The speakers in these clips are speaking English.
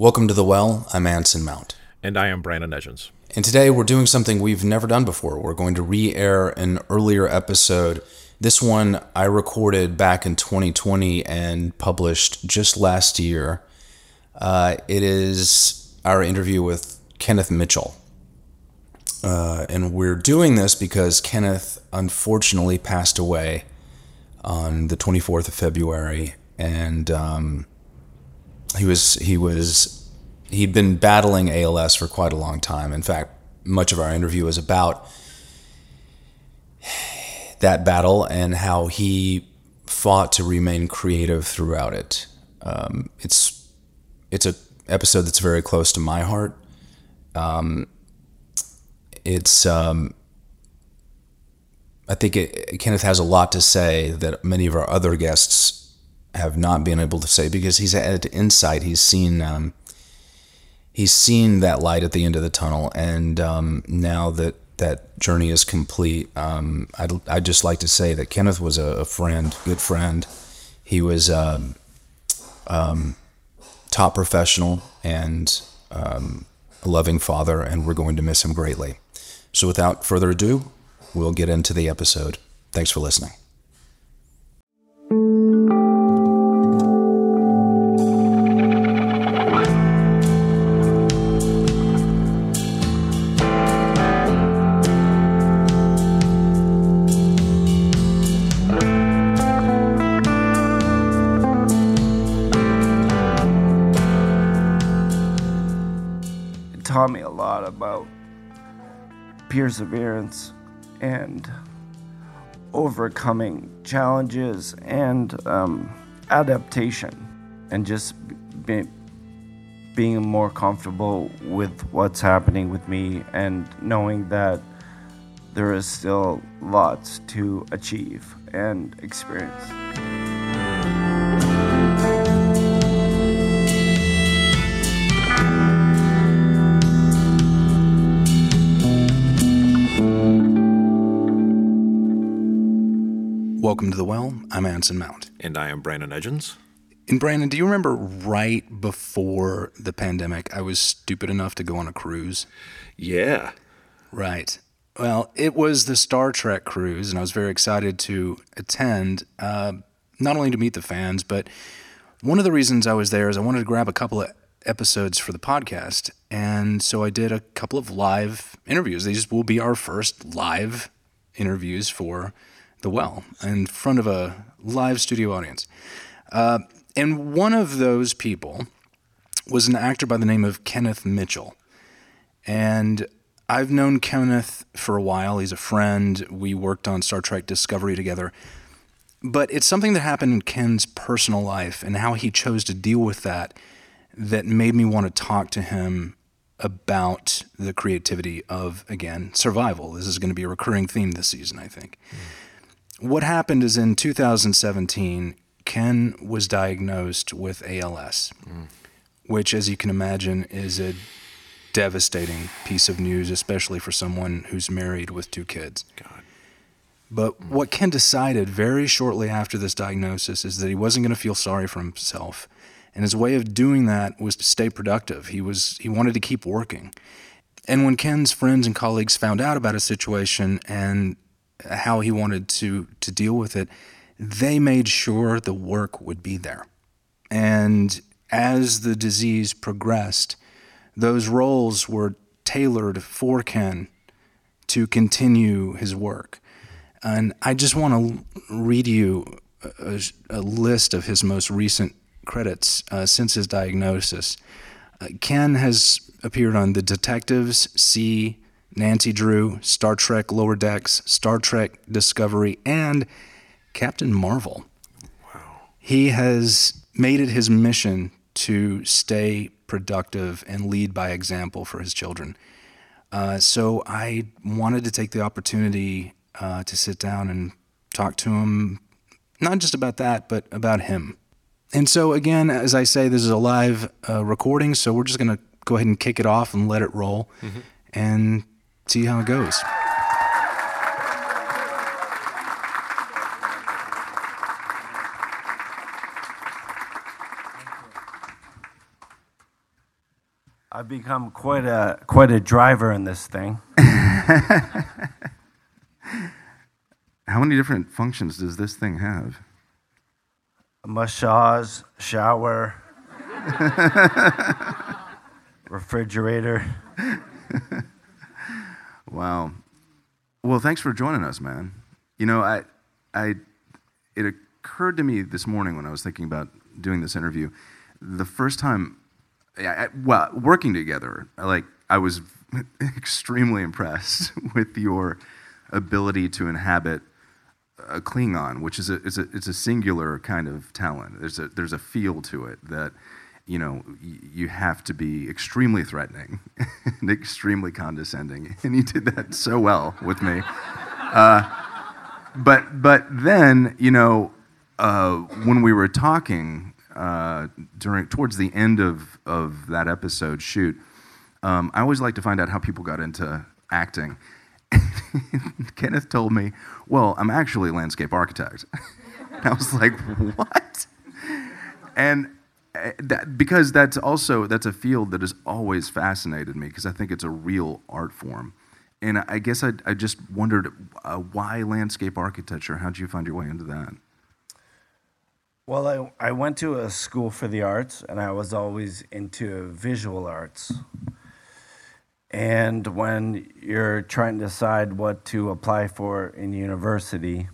Welcome to The Well. I'm Anson Mount. And I am Brandon Edgens. And today we're doing something we've never done before. We're going to re air an earlier episode. This one I recorded back in 2020 and published just last year. Uh, it is our interview with Kenneth Mitchell. Uh, and we're doing this because Kenneth unfortunately passed away on the 24th of February. And um, he was he was he'd been battling ALS for quite a long time. In fact, much of our interview is about that battle and how he fought to remain creative throughout it. Um, it's it's a episode that's very close to my heart. Um, it's um, I think it, Kenneth has a lot to say that many of our other guests have not been able to say because he's had insight. He's seen um, he's seen that light at the end of the tunnel, and um, now that that journey is complete, um, I'd I'd just like to say that Kenneth was a, friend, good friend. He was um, um, top professional and um, a loving father, and we're going to miss him greatly. So, without further ado, we'll get into the episode. Thanks for listening. Perseverance and overcoming challenges and um, adaptation and just be, being more comfortable with what's happening with me and knowing that there is still lots to achieve and experience. Welcome to the Well. I'm Anson Mount. And I am Brandon Edgens. And Brandon, do you remember right before the pandemic, I was stupid enough to go on a cruise? Yeah. Right. Well, it was the Star Trek cruise, and I was very excited to attend, uh, not only to meet the fans, but one of the reasons I was there is I wanted to grab a couple of episodes for the podcast. And so I did a couple of live interviews. These will be our first live interviews for the well in front of a live studio audience. Uh, and one of those people was an actor by the name of Kenneth Mitchell. And I've known Kenneth for a while. He's a friend. We worked on Star Trek Discovery together. But it's something that happened in Ken's personal life and how he chose to deal with that that made me want to talk to him about the creativity of, again, survival. This is going to be a recurring theme this season, I think. Mm what happened is in 2017, Ken was diagnosed with ALS, mm. which, as you can imagine, is a devastating piece of news, especially for someone who's married with two kids. God. But mm. what Ken decided very shortly after this diagnosis is that he wasn't going to feel sorry for himself. And his way of doing that was to stay productive. He was he wanted to keep working. And when Ken's friends and colleagues found out about his situation and how he wanted to to deal with it, they made sure the work would be there. And as the disease progressed, those roles were tailored for Ken to continue his work. And I just want to read you a, a, list of his most recent credits uh, since his diagnosis. Uh, Ken has appeared on The Detectives, See, Nancy Drew, Star Trek Lower Decks, Star Trek Discovery, and Captain Marvel. Wow. He has made it his mission to stay productive and lead by example for his children. Uh, so I wanted to take the opportunity uh, to sit down and talk to him, not just about that, but about him. And so, again, as I say, this is a live uh, recording, so we're just going to go ahead and kick it off and let it roll. Mm-hmm. And see how it goes. I've become quite a quite a driver in this thing. How many different functions does this thing have? Massage, shower, refrigerator. Wow. Well, thanks for joining us, man. You know, I, I, it occurred to me this morning when I was thinking about doing this interview, the first time, I, well, working together, like I was extremely impressed with your ability to inhabit a Klingon, which is a, it's a, it's a singular kind of talent. There's a, there's a feel to it that, you know, you have to be extremely threatening and extremely condescending. And you did that so well with me. Uh, but, but then, you know, uh, when we were talking uh, during, towards the end of, of that episode shoot, um, I always like to find out how people got into acting. Kenneth told me, Well, I'm actually a landscape architect. I was like, What? And that, because that's also that's a field that has always fascinated me because I think it's a real art form. And I guess I, I just wondered uh, why landscape architecture? How'd you find your way into that? Well, I, I went to a school for the arts and I was always into visual arts. And when you're trying to decide what to apply for in university,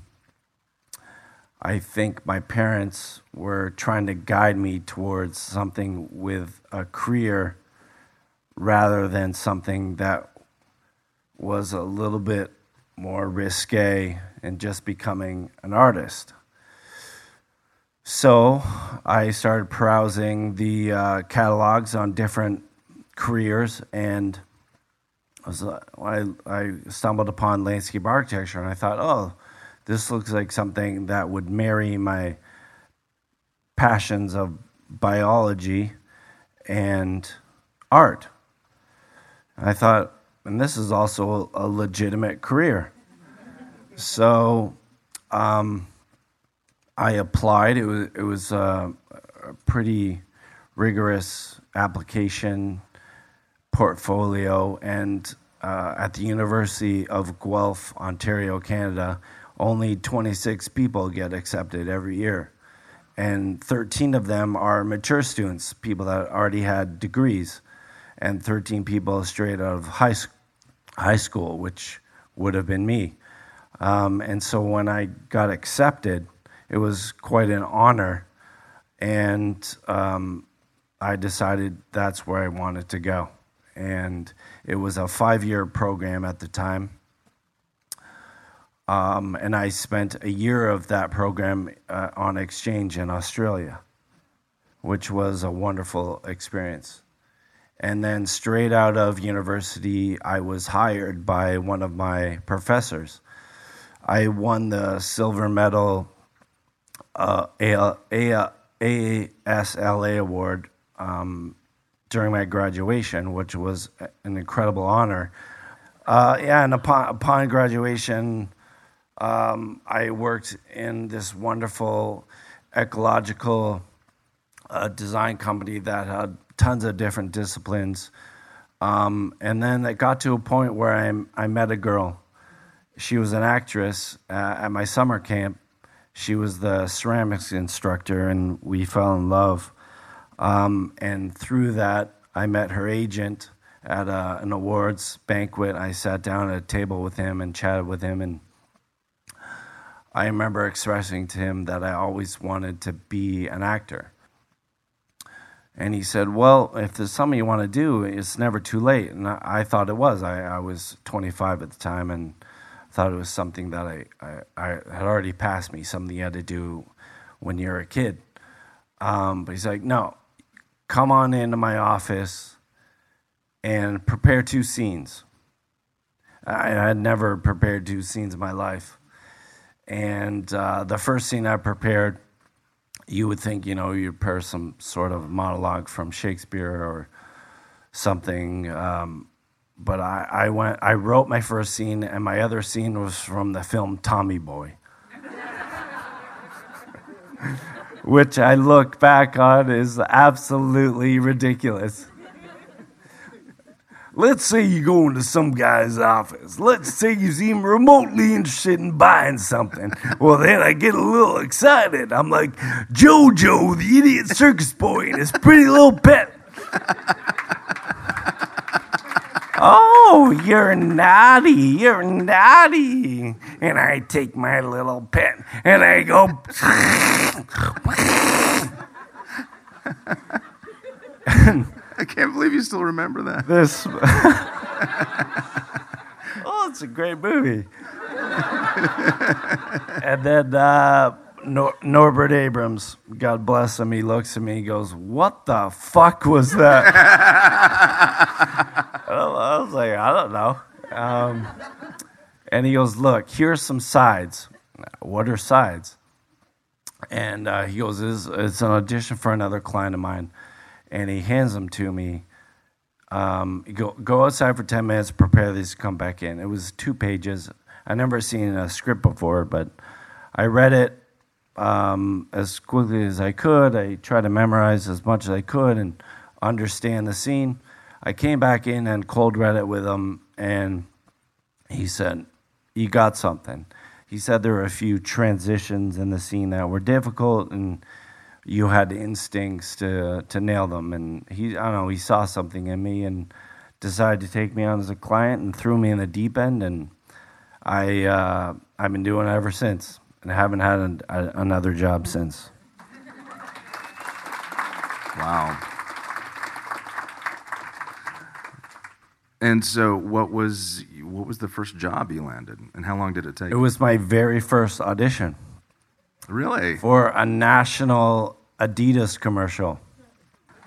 I think my parents were trying to guide me towards something with a career rather than something that was a little bit more risque and just becoming an artist. So I started browsing the uh, catalogs on different careers, and I, was, uh, I, I stumbled upon landscape architecture, and I thought, oh, this looks like something that would marry my passions of biology and art. I thought, and this is also a legitimate career. So um, I applied. It was it was a, a pretty rigorous application portfolio, and uh, at the University of Guelph, Ontario, Canada, only 26 people get accepted every year, and 13 of them are mature students, people that already had degrees, and 13 people straight out of high high school, which would have been me. Um, and so when I got accepted, it was quite an honor, and um, I decided that's where I wanted to go. And it was a five year program at the time. Um, and I spent a year of that program uh, on exchange in Australia, which was a wonderful experience. And then straight out of university, I was hired by one of my professors. I won the silver medal uh, ASLA award um, during my graduation, which was an incredible honor. Uh, yeah, and upon, upon graduation, um, I worked in this wonderful ecological uh, design company that had tons of different disciplines. Um, and then it got to a point where I, I met a girl. She was an actress uh, at my summer camp. She was the ceramics instructor, and we fell in love. Um, and through that, I met her agent at a, an awards banquet. I sat down at a table with him and chatted with him. And I remember expressing to him that I always wanted to be an actor. And he said, Well, if there's something you want to do, it's never too late. And I, I thought it was. I, I, was 25 at the time and thought it was something that I, I, I, had already passed me, something you had to do when you're a kid. Um, but he's like, No, come on into my office and prepare two scenes. I had never prepared two scenes in my life. And uh, the first scene I prepared, you would think, you know, you'd prepare some sort of monologue from Shakespeare or something. Um, but I, I went, I wrote my first scene, and my other scene was from the film Tommy Boy, which I look back on is absolutely ridiculous. Let's say you go into some guy's office. Let's say you seem remotely interested in buying something. Well, then I get a little excited. I'm like, Jojo, the idiot circus boy, and his pretty little pet. Oh, you're naughty. You're naughty. And I take my little pet and I go. I can't believe you still remember that. this. oh, it's a great movie. and then uh, Nor- Norbert Abrams, God bless him, he looks at me, he goes, "What the fuck was that?" I was like, "I don't know." Um, and he goes, "Look, here's some sides. What are sides?" And uh, he goes, it's, "It's an audition for another client of mine." And he hands them to me um, go go outside for ten minutes, prepare these, come back in. It was two pages. I never seen a script before, but I read it um, as quickly as I could. I tried to memorize as much as I could and understand the scene. I came back in and cold read it with him, and he said, "You got something." He said there were a few transitions in the scene that were difficult and you had instincts to to nail them and he I don't know he saw something in me and decided to take me on as a client and threw me in the deep end and I uh, I've been doing it ever since and I haven't had an, a, another job since. Wow. And so, what was what was the first job you landed, and how long did it take? It was my very first audition really for a national Adidas commercial,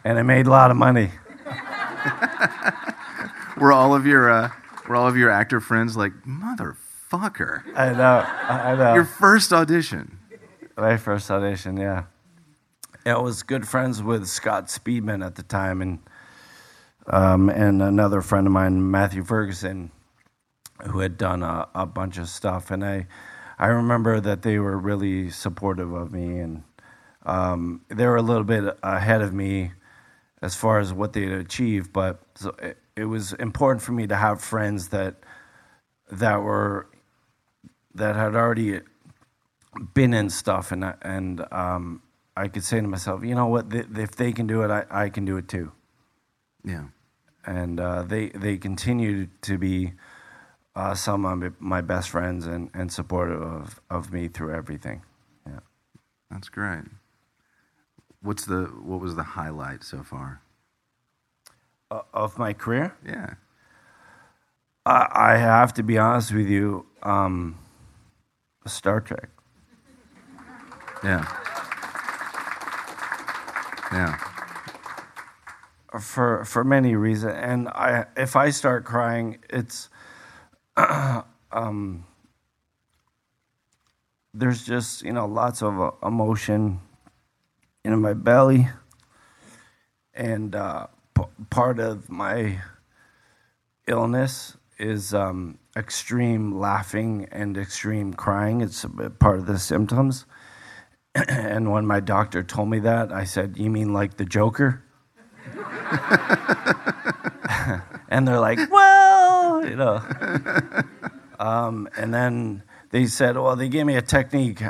and I made a lot of money. were all of your uh, were all of your actor friends like motherfucker? I know, I know. Your first audition. My first audition, yeah. I was good friends with Scott Speedman at the time, and um, and another friend of mine, Matthew Ferguson, who had done a, a bunch of stuff. And I, I remember that they were really supportive of me, and um, they were a little bit ahead of me as far as what they'd achieved. But so it, it was important for me to have friends that that were that had already been in stuff, and I- and um, I could say to myself, you know what, th- if they can do it, I, I can do it too. Yeah. And uh, they they continue to be uh, some of my- best friends and, and supportive of, of me through everything. Yeah. That's great. What's the what was the highlight so far? Uh, of my career, Yeah. I, I have to be honest with you, um, Star Trek. Yeah. Yeah. for for many reasons and i if i start crying it's um there's just you know lots of uh, emotion in my belly. And uh, p- part of my illness is um, extreme laughing and extreme crying. It's part of the symptoms. And when my doctor told me that i said you mean like the joker and they're like, well, you know. Um, and then they said, well, they gave me a technique.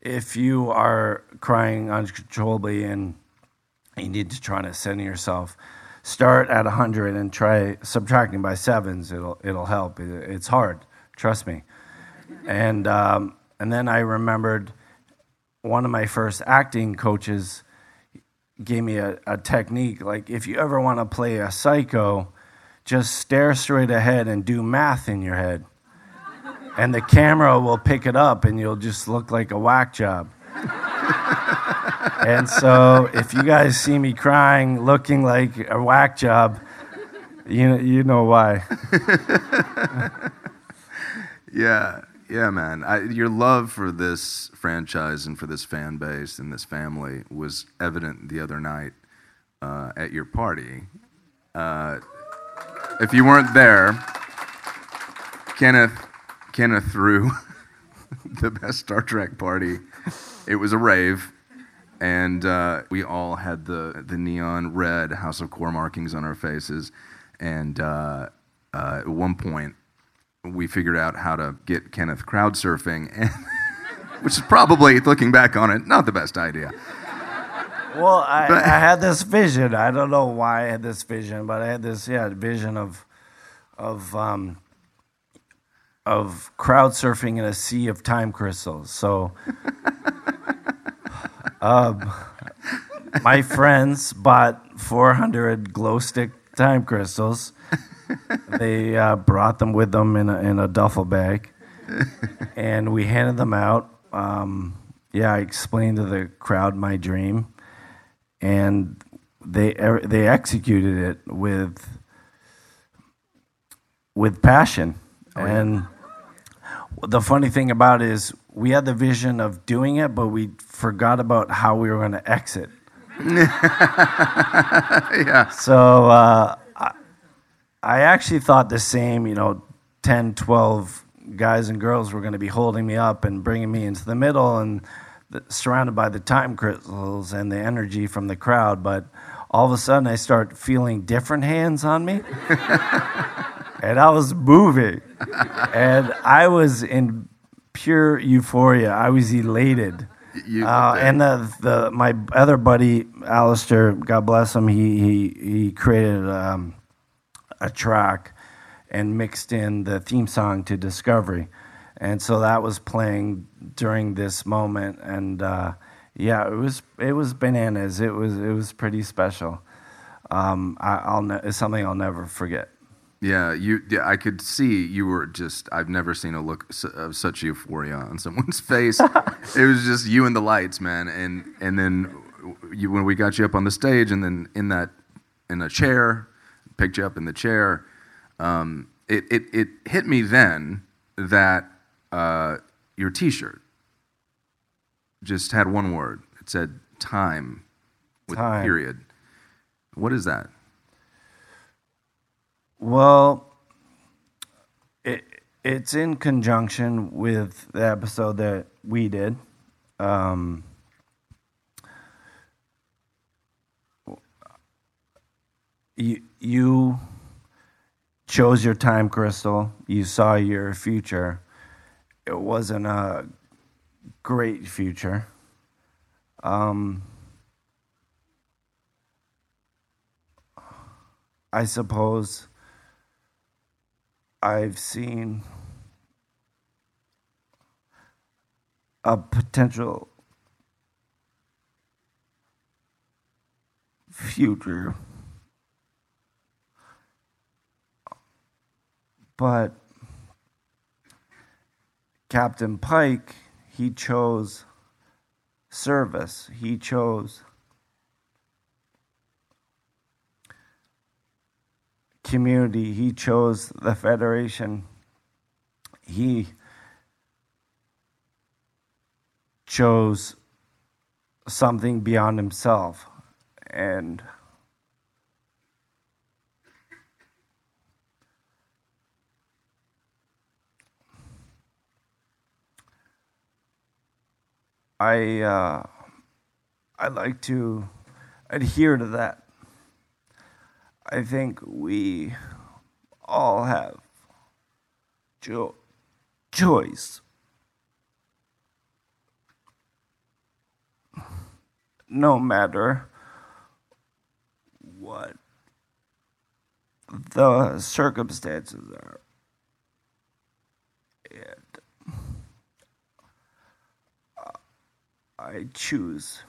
If you are crying uncontrollably and you need to try to center yourself, start at 100 and try subtracting by sevens. It'll, it'll help. It's hard, trust me. And, um, and then I remembered one of my first acting coaches gave me a, a technique. Like if you ever want to play a psycho just stare straight ahead and do math in your head. And the camera will pick it up and you'll just look like a whack job. And so if you guys see me crying looking like a whack job you, you know why. Yeah, yeah, man. I, your love for this franchise and for this fan base and this family was evident the other night uh, at your party. Uh, if you weren't there, Kenneth, Kenneth threw the best Star Trek party. It was a rave, and uh, we all had the the neon red House of Kor markings on our faces. and uh, uh, at one point we figured out how to get Kenneth crowd surfing, and, which is probably looking back on it not the best idea. Well, I, But- I had this vision. I don't know why I had this vision, but I had this yeah vision of of um, of crowd surfing in a sea of time crystals. So, um, my friends bought 400 glow stick time crystals. They uh, brought them with them in a, in a duffel bag, and we handed them out. Um, yeah, I explained to the crowd my dream and they er, they executed it with with passion. And the funny thing about it is we had the vision of doing it, but we forgot about how we were going to exit. yeah. So uh, I, actually thought the same, you know, 10, 12 guys and girls were going to be holding me up and bringing me into the middle and the, surrounded by the time crystals and the energy from the crowd. But all of a sudden, I start feeling different hands on me. and I was moving. and I was in pure euphoria. I was elated. Uh, and the, the my other buddy Alistair, God bless him, he he he created um, a track and mixed in the theme song to Discovery, and so that was playing during this moment, and uh, yeah, it was it was bananas. It was it was pretty special. Um, I, I'll ne- it's something I'll never forget. Yeah, you. Yeah, I could see you were just. I've never seen a look of such euphoria on someone's face. it was just you and the lights, man. And and then you when we got you up on the stage, and then in that in a chair, picked you up in the chair. Um, it it it hit me then that uh, your T-shirt just had one word. It said time with a Time. period. What is that? Well, it, it's in conjunction with the episode that we did. Um, you, chose your time crystal, you saw your future. It wasn't a great future. Um, I suppose I've seen a potential future, but Captain Pike, he chose service. He chose community. He chose the Federation. He chose something beyond himself. And I uh, I like to adhere to that. I think we all have cho- choice. No matter what the circumstances are. I choose.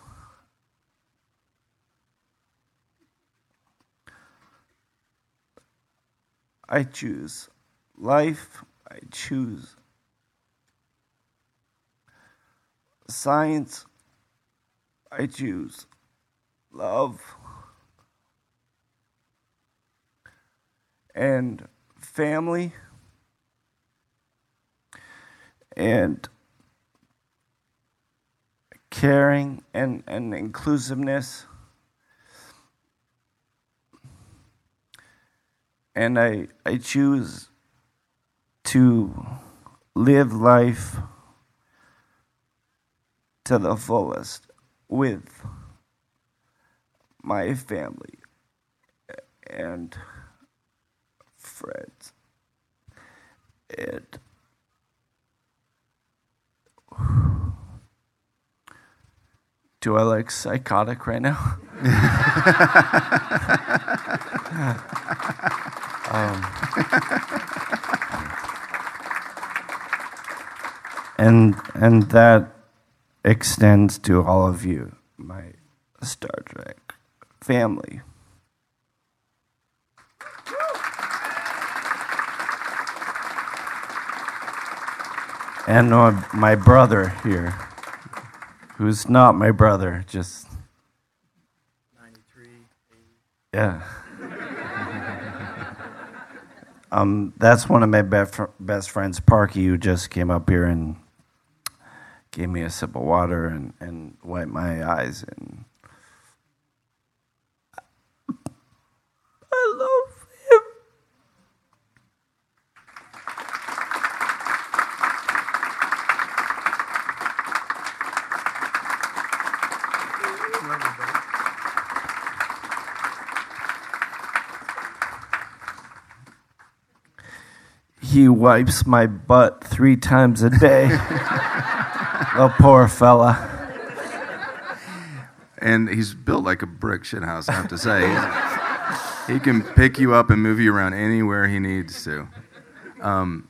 I choose life. I choose science. I choose love and family and caring and, and inclusiveness. And I, I choose to live life to the fullest with my family. And friends. And do I look psychotic right now? and and that extends to all of you, my Star Trek family. And uh, my brother here, who's not my brother, just 93, yeah. um, that's one of my best best friends, Parky, who just came up here and gave me a sip of water and, and wiped my eyes and I love him. He wipes my butt three times a day. the poor fella. And he's built like a brick shithouse, I have to say. he can pick you up and move you around anywhere he needs to. Um,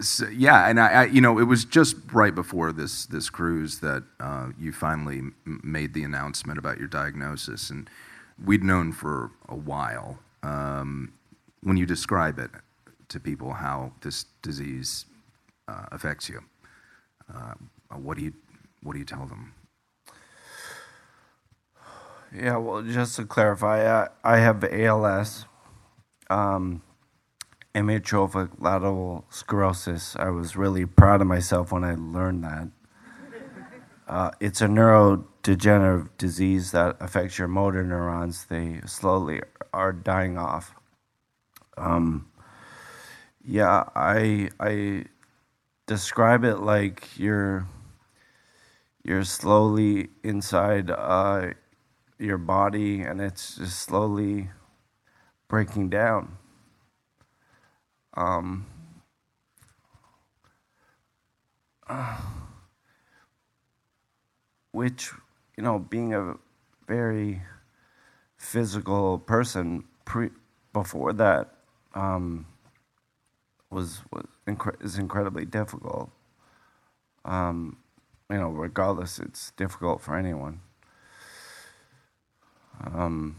so, yeah, and I, I, you know, it was just right before this this cruise that uh, you finally m- made the announcement about your diagnosis, and we'd known for a while. Um, when you describe it to people, how this disease uh, affects you, uh, what do you what do you tell them? Yeah, well, just to clarify, I, I have ALS, um, amyotrophic lateral sclerosis. I was really proud of myself when I learned that. Uh, it's a neurodegenerative disease that affects your motor neurons. They slowly are dying off. Um, yeah, I I describe it like you're you're slowly inside uh, your body and it's just slowly breaking down. Um, which, you know, being a very physical person pre, before that um, was, was is incredibly difficult. Um, you know, regardless, it's difficult for anyone. Um,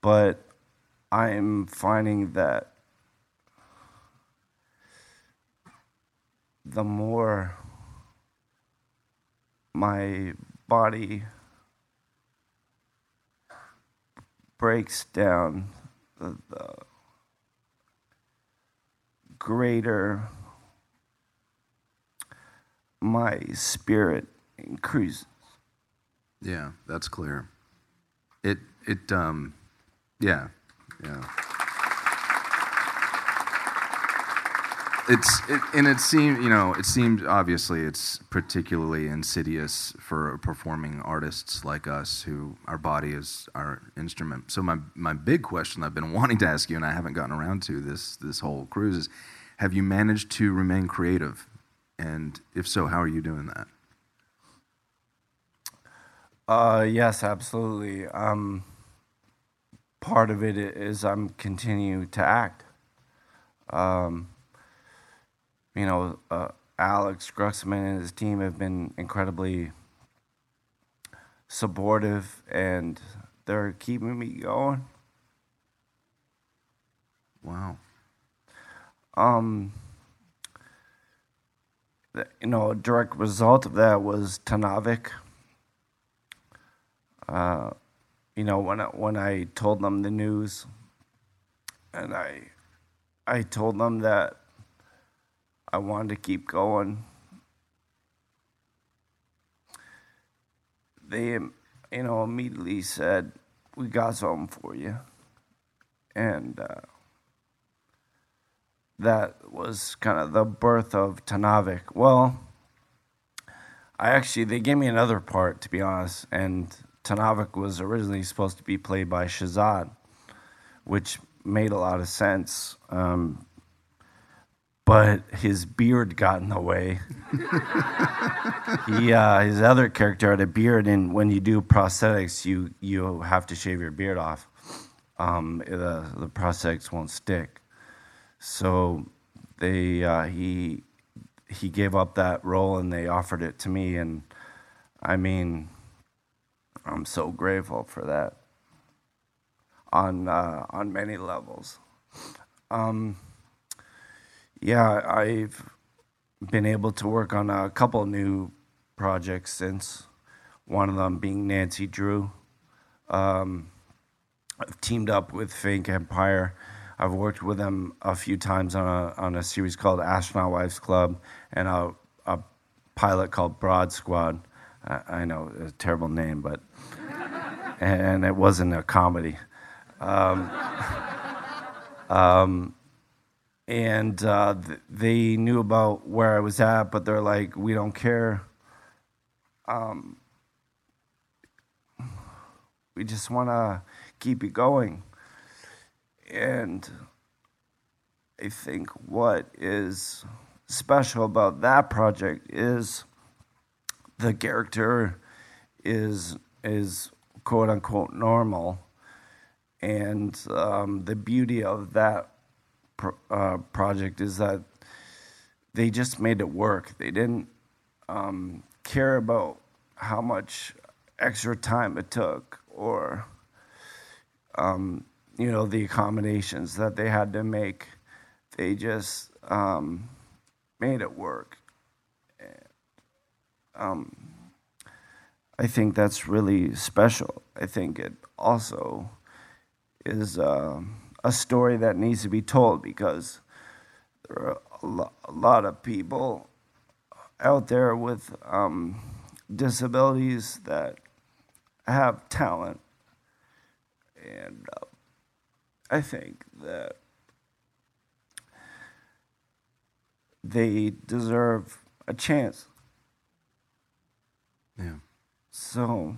but I'm finding that the more my body breaks down, the, the greater my spirit increases. Yeah, that's clear. It it um yeah, yeah. It's it, and it seemed you know it seemed obviously it's particularly insidious for performing artists like us who our body is our instrument. So my my big question I've been wanting to ask you and I haven't gotten around to this this whole cruise is have you managed to remain creative and if so how are you doing that? Uh, yes, absolutely. Um, part of it is I'm continuing to act. Um, you know, uh, Alex Kurtzman and his team have been incredibly supportive, and they're keeping me going. Wow. Um, you know, a direct result of that was Tenavik. Uh, you know, when I, when I told them the news, and I, I told them that I wanted to keep going. They, you know, immediately said, "We got something for you," and uh, that was kind of the birth of Tenavik. Well, I actually they gave me another part to be honest, and Tenavik was originally supposed to be played by Shazad, which made a lot of sense. Um, but his beard got in the way. he, uh, his other character had a beard, and when you do prosthetics, you you have to shave your beard off. Um, the the prosthetics won't stick. So they uh, he he gave up that role, and they offered it to me, and I mean, I'm so grateful for that on uh, on many levels. Um, yeah, I've been able to work on a couple new projects since. One of them being Nancy Drew. Um, I've teamed up with Fake Empire. I've worked with them a few times on a on a series called Astronaut Wives Club and a, a pilot called Broad Squad. I, I know a terrible name, but and it wasn't a comedy. Um, um, and uh, th- they knew about where I was at, but they're like, we don't care. Um, we just want to keep it going. And I think what is special about that project is the character is is quote unquote normal, and um, the beauty of that pro- uh, project is that they just made it work. They didn't um, care about how much extra time it took or um, you know the accommodations that they had to make. They just um, made it work. Um, I think that's really special. I think it also is uh, a story that needs to be told because there are a, lo- a lot of people out there with um, disabilities that have talent. And uh, I think that they deserve a chance. Yeah. So,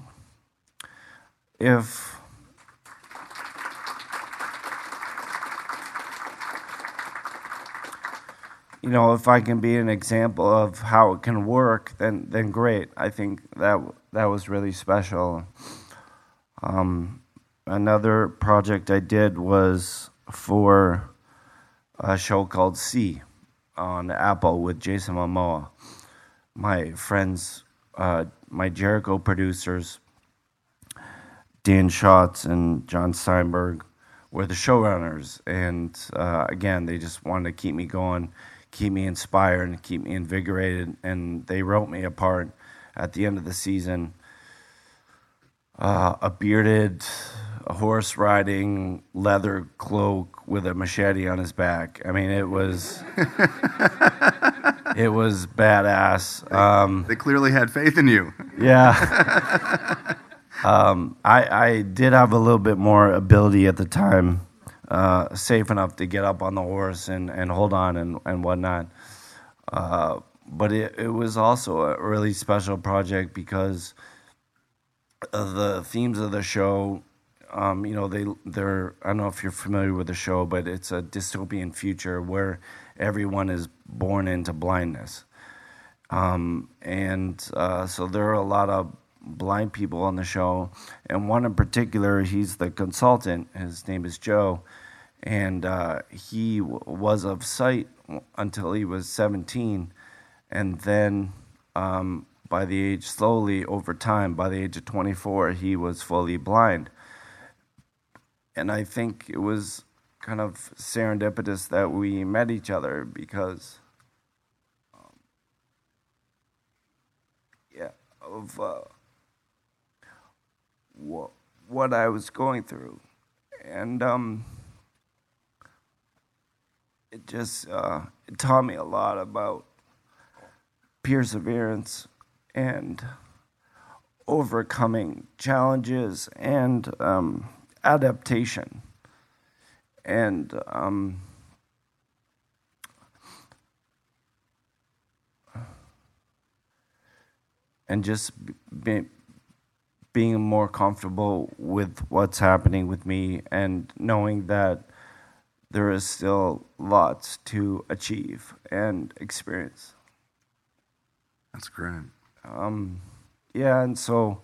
if you know, if I can be an example of how it can work, then then great. I think that that was really special. Um, another project I did was for a show called See on Apple with Jason Momoa. My friends, uh, my Jericho producers, Dan Shotz and Jon Steinberg, were the showrunners. And uh, again, they just wanted to keep me going, keep me inspired, and keep me invigorated. And they wrote me a part at the end of the season. Uh, a bearded, horse riding, leather cloak with a machete on his back. I mean, it was, it was badass. Um, They clearly had faith in you. yeah. um, I, I did have a little bit more ability at the time, uh, safe enough to get up on the horse and, and hold on and, and whatnot. Uh, but it, it was also a really special project because the themes of the show. Um, you know, they they're I don't know if you're familiar with the show, but it's a dystopian future where everyone is born into blindness. Um, and uh, so there are a lot of blind people on the show, and one in particular, he's the consultant. His name is Joe, and uh, he w- was of sight until he was 17, and then um, by the age, slowly over time, by the age of 24, he was fully blind. And I think it was kind of serendipitous that we met each other because yeah, of uh, what I was going through, and um, it just uh, it taught me a lot about perseverance and overcoming challenges and um, adaptation, and um, and just be, being more comfortable with what's happening with me and knowing that there is still lots to achieve and experience. That's great. Um, Yeah, and so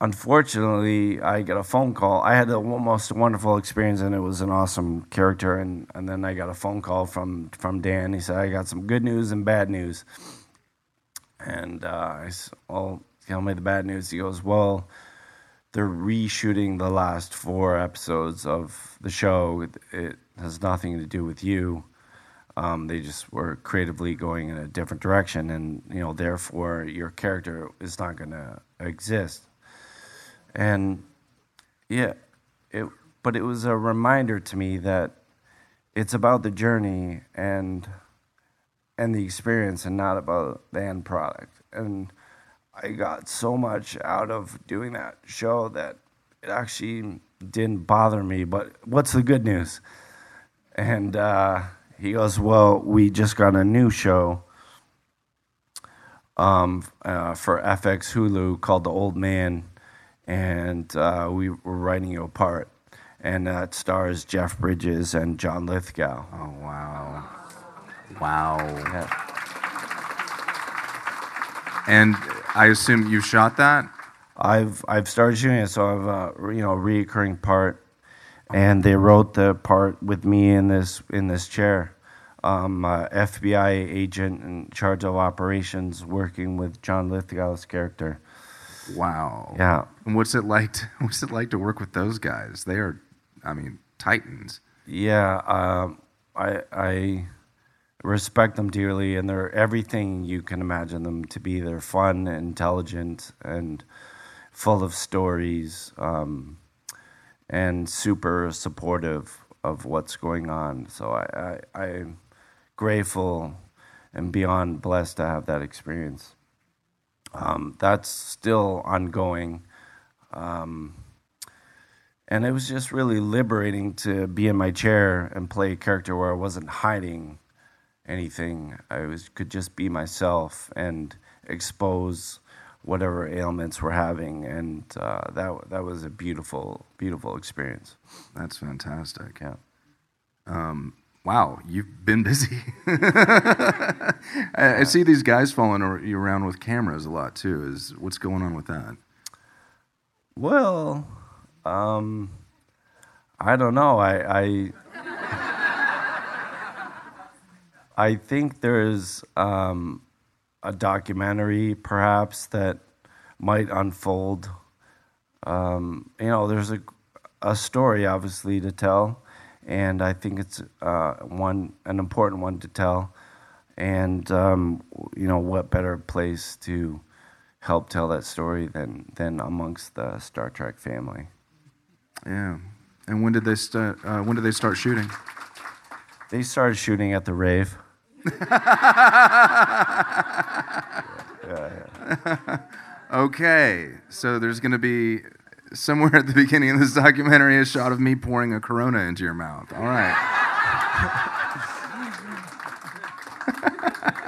unfortunately, I got a phone call. I had the most wonderful experience, and it was an awesome character. And, and then I got a phone call from from Dan. He said, "I got some good news and bad news." And uh, I said, "Well, tell me the bad news." He goes, "Well." They're reshooting the last four episodes of the show. It, has nothing to do with you. Um, they just were creatively going in a different direction, and you know, therefore, your character is not going to exist. And yeah, it. But it was a reminder to me that it's about the journey and and the experience, and not about the end product. And I got so much out of doing that show that it actually didn't bother me. But what's the good news? And uh, he goes, Well, we just got a new show um, uh, for FX Hulu called The Old Man, and uh, we were writing you a part. And that stars Jeff Bridges and John Lithgow. Oh wow, wow. Yeah. And I assume you shot that. I've I've started shooting it, so I've uh, you know a reoccurring part, and they wrote the part with me in this in this chair. Um, uh, FBI agent in charge of operations, working with John Lithgow's character. Wow. Yeah, And what's it like? To, what's it like to work with those guys? They are, I mean, titans. yeah. Um, I I respect them dearly, and they're everything you can imagine them to be. They're fun, intelligent, and full of stories, um, and super supportive of what's going on. So I, I I'm grateful and beyond blessed to have that experience. Um, that's still ongoing. Um, and it was just really liberating to be in my chair and play a character where I wasn't hiding anything. I was could just be myself and expose whatever ailments we're having, and uh, that that was a beautiful, beautiful experience. That's fantastic. Yeah. Wow, you've been busy. I, I see these guys following you around with cameras a lot too. Is what's going on with that? Well, um, I don't know. I, I, I think there's um, a documentary perhaps that might unfold. Um, you know, there's a, a story obviously to tell, and I think it's uh, one an important one to tell. And um, you know, what better place to help tell that story than than amongst the Star Trek family? Yeah. And when did they start? Uh, when did they start shooting? They started shooting at the rave. Okay, so there's going to be somewhere at the beginning of this documentary a shot of me pouring a Corona into your mouth. All right.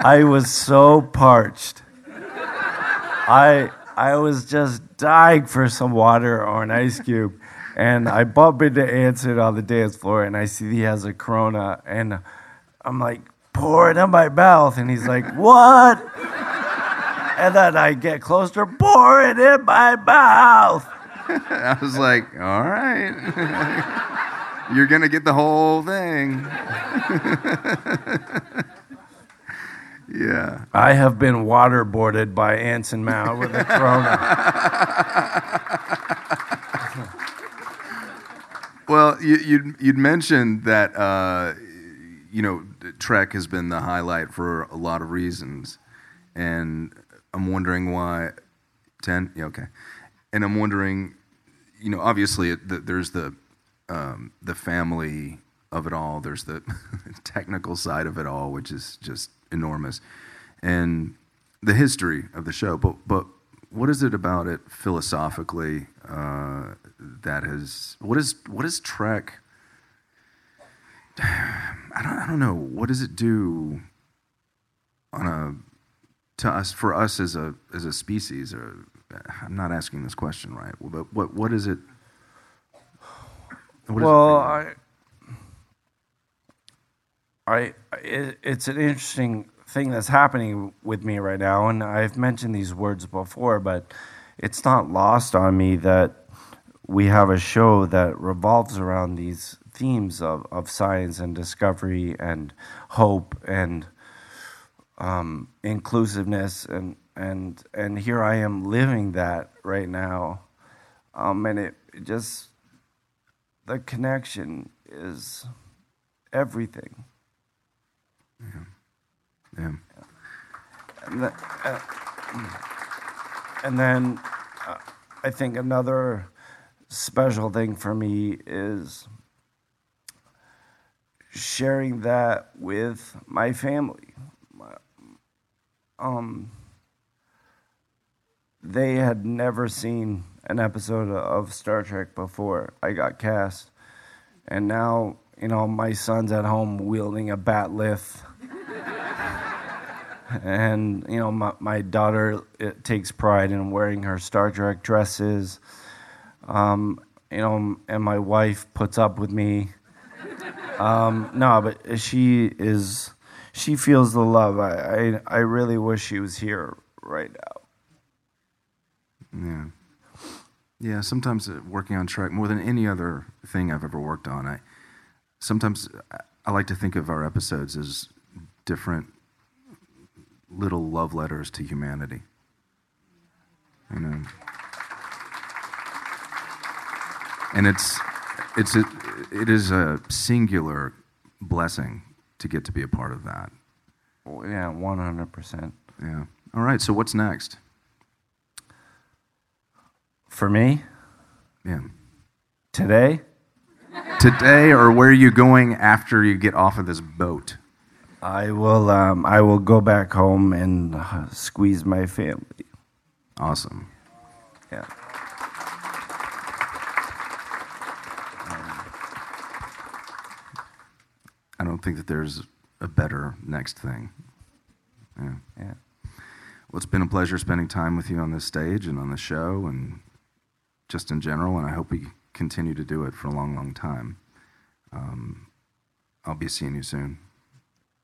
I was so parched. I I was just dying for some water or an ice cube. And I bump into Anson on the dance floor and I see he has a Corona and I'm like, pour it in my mouth. And he's like, what? And then I get closer, pour it in my mouth. I was like, all right. You're going to get the whole thing. yeah. I have been waterboarded by Anson Mount with a Corona. Well, you, you'd, you'd mentioned that, uh, you know, Trek has been the highlight for a lot of reasons. And I'm wondering why. 10? Yeah, okay. And I'm wondering, you know, obviously it, the, there's the, um, the family of it all, there's the technical side of it all, which is just enormous, and the history of the show. But, but what is it about it philosophically uh, that has what is what is Trek? I don't I don't know what does it do on a to us for us as a as a species. Or I'm not asking this question right, but what what is it? What is it Well, for you? I, I it, it's an interesting thing that's happening with me right now, and I've mentioned these words before, but it's not lost on me that we have a show that revolves around these themes of, of science and discovery and hope and um, inclusiveness and and and here I am living that right now, um, and it, it just the connection is everything. Yeah. And, the, uh, and then uh, I think another special thing for me is sharing that with my family. Um, they had never seen an episode of Star Trek before I got cast. And now, you know, my son's at home wielding a bat'leth and you know my, my daughter takes pride in wearing her star trek dresses um, you know and my wife puts up with me um, no but she is she feels the love I, I i really wish she was here right now Yeah. Yeah, sometimes uh, working on Trek more than any other thing I've ever worked on, I sometimes I- I like to think of our episodes as different little love letters to humanity. You know. And it's it's a, it is a singular blessing to get to be a part of that. Oh, yeah 100% Yeah. All right, so what's next? for me Yeah. today Today or where are you going after you get off of this boat? i will um, i will go back home and uh, squeeze my family Awesome. yeah I don't think that there's a better next thing. Yeah. yeah Well, it's been a pleasure spending time with you on this stage and on the show and just in general, and I hope we continue to do it for a long, long time. Um, I'll be seeing you soon.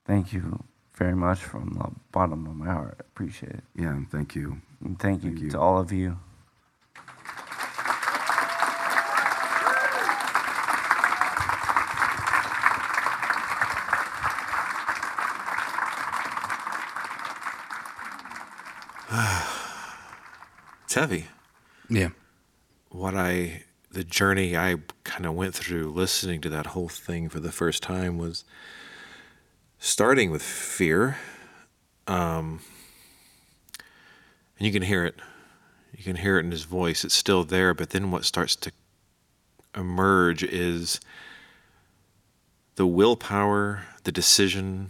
Thank you very much from the bottom of my heart. I appreciate it. Yeah, and thank you. And thank you, Thank you. to all of you. It's heavy. Yeah. What I, the journey I kind of went through listening to that whole thing for the first time was starting with fear. Um, and you can hear it. You can hear it in his voice. It's still there, but then what starts to emerge is the willpower, the decision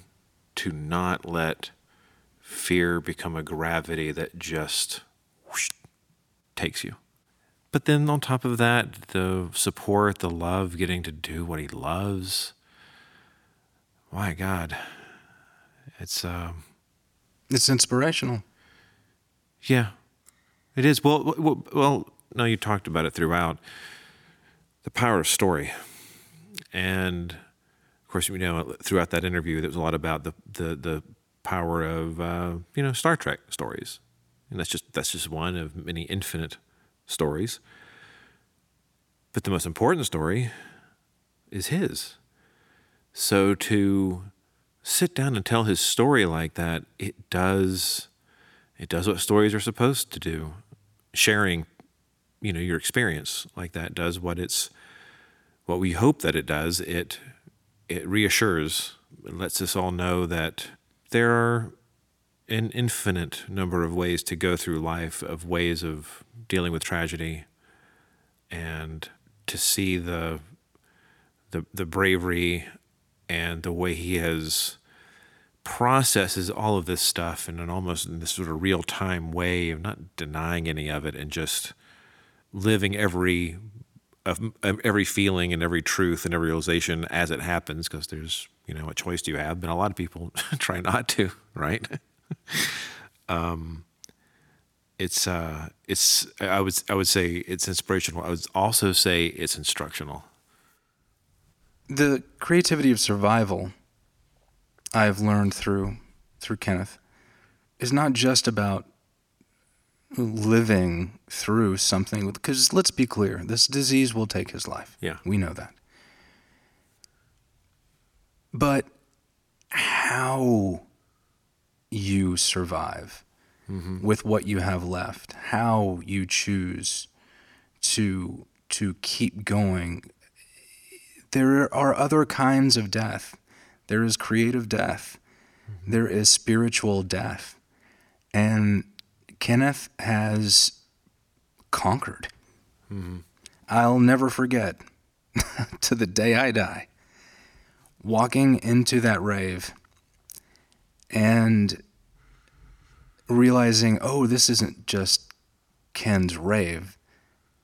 to not let fear become a gravity that just takes you. But then on top of that, the support, the love, getting to do what he loves. My God, it's um, It's inspirational. yeah, it is. Well, well, well, no, you talked about it throughout. The power of story, and of course, you know, throughout that interview, there was a lot about the the the power of uh, you know Star Trek stories, and that's just that's just one of many infinite stories. But the most important story is his. So to sit down and tell his story like that, it does it does what stories are supposed to do. Sharing, you know, your experience like that does what it's what we hope that it does. It it reassures, and lets us all know that there are an infinite number of ways to go through life, of ways of dealing with tragedy, and to see the the the bravery and the way he has processes all of this stuff in an almost in this sort of real time way of not denying any of it and just living every of every feeling and every truth and every realization as it happens because there's you know what choice do you have and a lot of people try not to right um it's uh it's i would i would say it's inspirational. I would also say it's instructional. The creativity of survival I have learned through through Kenneth is not just about living through something because let's be clear this disease will take his life. Yeah. we know that. But how you survive mm-hmm. with what you have left how you choose to to keep going. There are other kinds of death. There is creative death. Mm-hmm. There is spiritual death. And Kenneth has conquered. Mm-hmm. I'll never forget to the day I die walking into that rave and realizing, oh, this isn't just Ken's rave.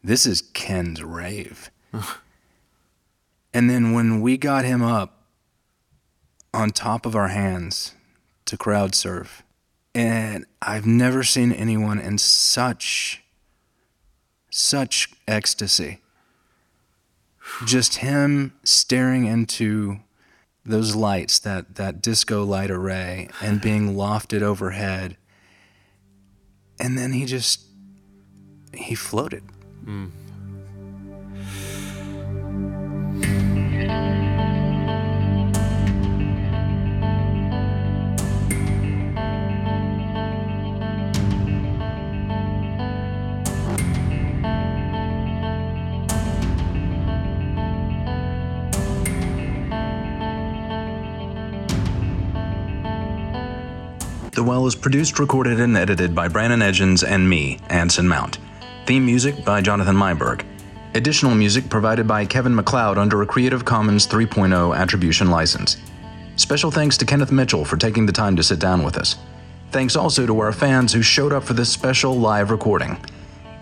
This is Ken's rave. and then when we got him up on top of our hands to crowd surf, and I've never seen anyone in such such ecstasy. Just him staring into those lights, that that disco light array, and being lofted overhead. And then he just he floated. The Well is produced, recorded, and edited by Brandon Edgens and me, Anson Mount. Theme music by Jonathan Meiberg. Additional music provided by Kevin MacLeod under a Creative Commons 3.0 attribution license. Special thanks to Kenneth Mitchell for taking the time to sit down with us. Thanks also to our fans who showed up for this special live recording.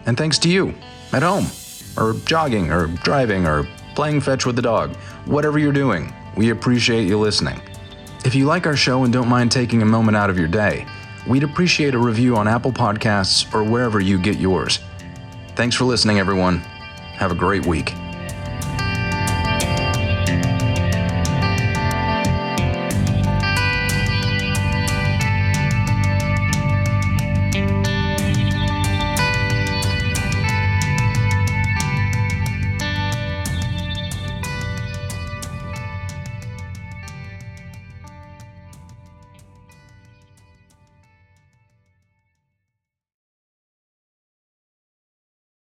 And thanks to you, at home, or jogging, or driving, or playing fetch with the dog. Whatever you're doing, we appreciate you listening. If you like our show and don't mind taking a moment out of your day, we'd appreciate a review on Apple Podcasts or wherever you get yours. Thanks for listening, everyone. Have a great week.